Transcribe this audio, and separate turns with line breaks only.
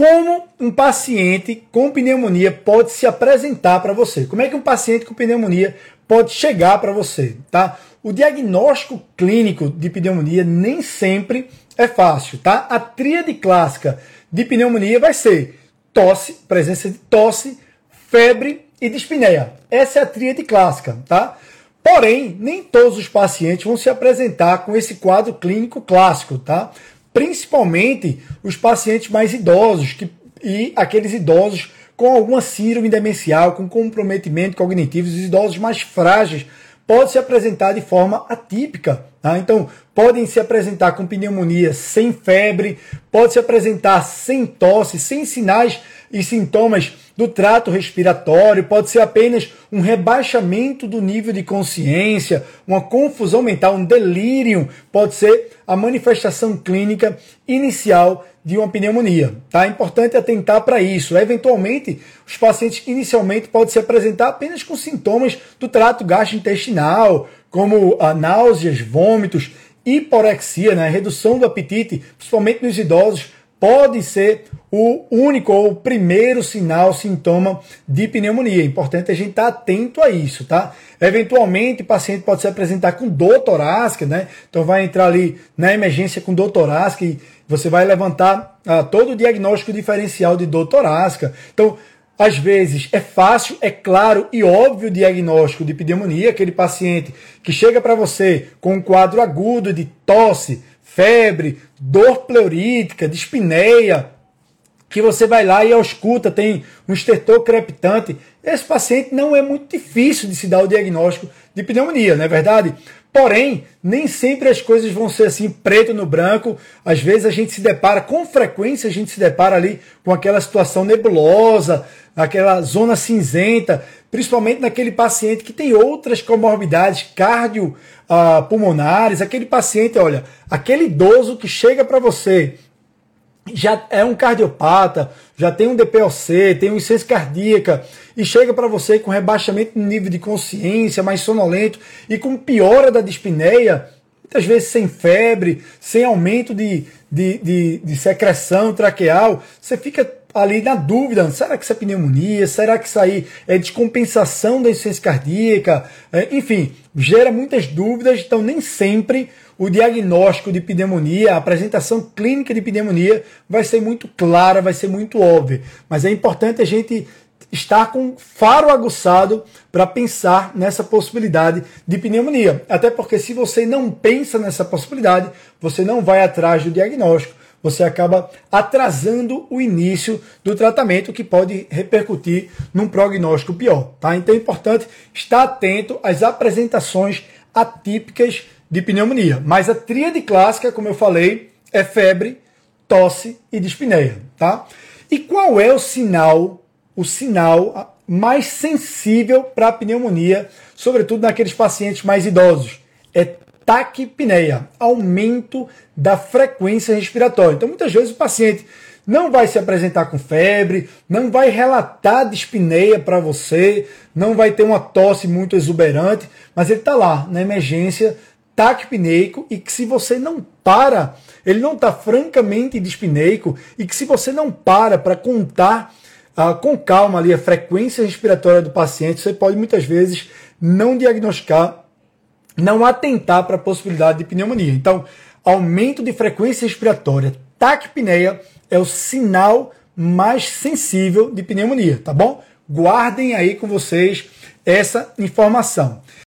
como um paciente com pneumonia pode se apresentar para você? Como é que um paciente com pneumonia pode chegar para você, tá? O diagnóstico clínico de pneumonia nem sempre é fácil, tá? A tríade clássica de pneumonia vai ser tosse, presença de tosse, febre e dispneia. Essa é a tríade clássica, tá? Porém, nem todos os pacientes vão se apresentar com esse quadro clínico clássico, tá? Principalmente os pacientes mais idosos que, e aqueles idosos com alguma síndrome demencial, com comprometimento cognitivo, os idosos mais frágeis podem se apresentar de forma atípica. Tá? Então, podem se apresentar com pneumonia sem febre, pode se apresentar sem tosse, sem sinais e sintomas do trato respiratório, pode ser apenas um rebaixamento do nível de consciência, uma confusão mental, um delírio, pode ser a manifestação clínica inicial de uma pneumonia. Tá? É importante atentar para isso. Eventualmente, os pacientes inicialmente podem se apresentar apenas com sintomas do trato gastrointestinal, como a náuseas, vômitos, hiporexia, né? redução do apetite, principalmente nos idosos, pode ser o único ou o primeiro sinal, sintoma de pneumonia. É importante a gente estar tá atento a isso, tá? Eventualmente, o paciente pode se apresentar com dor torácica, né? Então vai entrar ali na emergência com dor torácica e você vai levantar ah, todo o diagnóstico diferencial de dor torácica. Então, às vezes é fácil, é claro e óbvio o diagnóstico de pneumonia, aquele paciente que chega para você com um quadro agudo de tosse, febre, dor pleurítica, dispneia, que você vai lá e ausculta, tem um estertor crepitante. Esse paciente não é muito difícil de se dar o diagnóstico de pneumonia, não é verdade? Porém, nem sempre as coisas vão ser assim preto no branco. Às vezes a gente se depara, com frequência a gente se depara ali com aquela situação nebulosa, aquela zona cinzenta, principalmente naquele paciente que tem outras comorbidades cardiopulmonares, aquele paciente, olha, aquele idoso que chega para você já é um cardiopata, já tem um DPOC, tem uma insuficiência cardíaca e chega para você com rebaixamento no nível de consciência, mais sonolento e com piora da dispneia, muitas vezes sem febre, sem aumento de, de, de, de secreção traqueal, você fica ali na dúvida, será que isso é pneumonia? Será que isso aí é descompensação da insuficiência cardíaca? É, enfim, gera muitas dúvidas, então nem sempre o diagnóstico de pneumonia, a apresentação clínica de pneumonia vai ser muito clara, vai ser muito óbvia. Mas é importante a gente estar com faro aguçado para pensar nessa possibilidade de pneumonia. Até porque se você não pensa nessa possibilidade, você não vai atrás do diagnóstico, você acaba atrasando o início do tratamento, que pode repercutir num prognóstico pior. Tá? Então é importante estar atento às apresentações atípicas de pneumonia. Mas a tríade clássica, como eu falei, é febre, tosse e dispneia, tá? E qual é o sinal, o sinal mais sensível para a pneumonia, sobretudo naqueles pacientes mais idosos? É taquipneia, aumento da frequência respiratória. Então, muitas vezes o paciente não vai se apresentar com febre, não vai relatar dispneia para você, não vai ter uma tosse muito exuberante, mas ele está lá na emergência taquipneico e que se você não para, ele não está francamente dispneico e que se você não para para contar ah, com calma ali a frequência respiratória do paciente, você pode muitas vezes não diagnosticar, não atentar para a possibilidade de pneumonia. Então, aumento de frequência respiratória, taquipneia é o sinal mais sensível de pneumonia, tá bom? Guardem aí com vocês essa informação.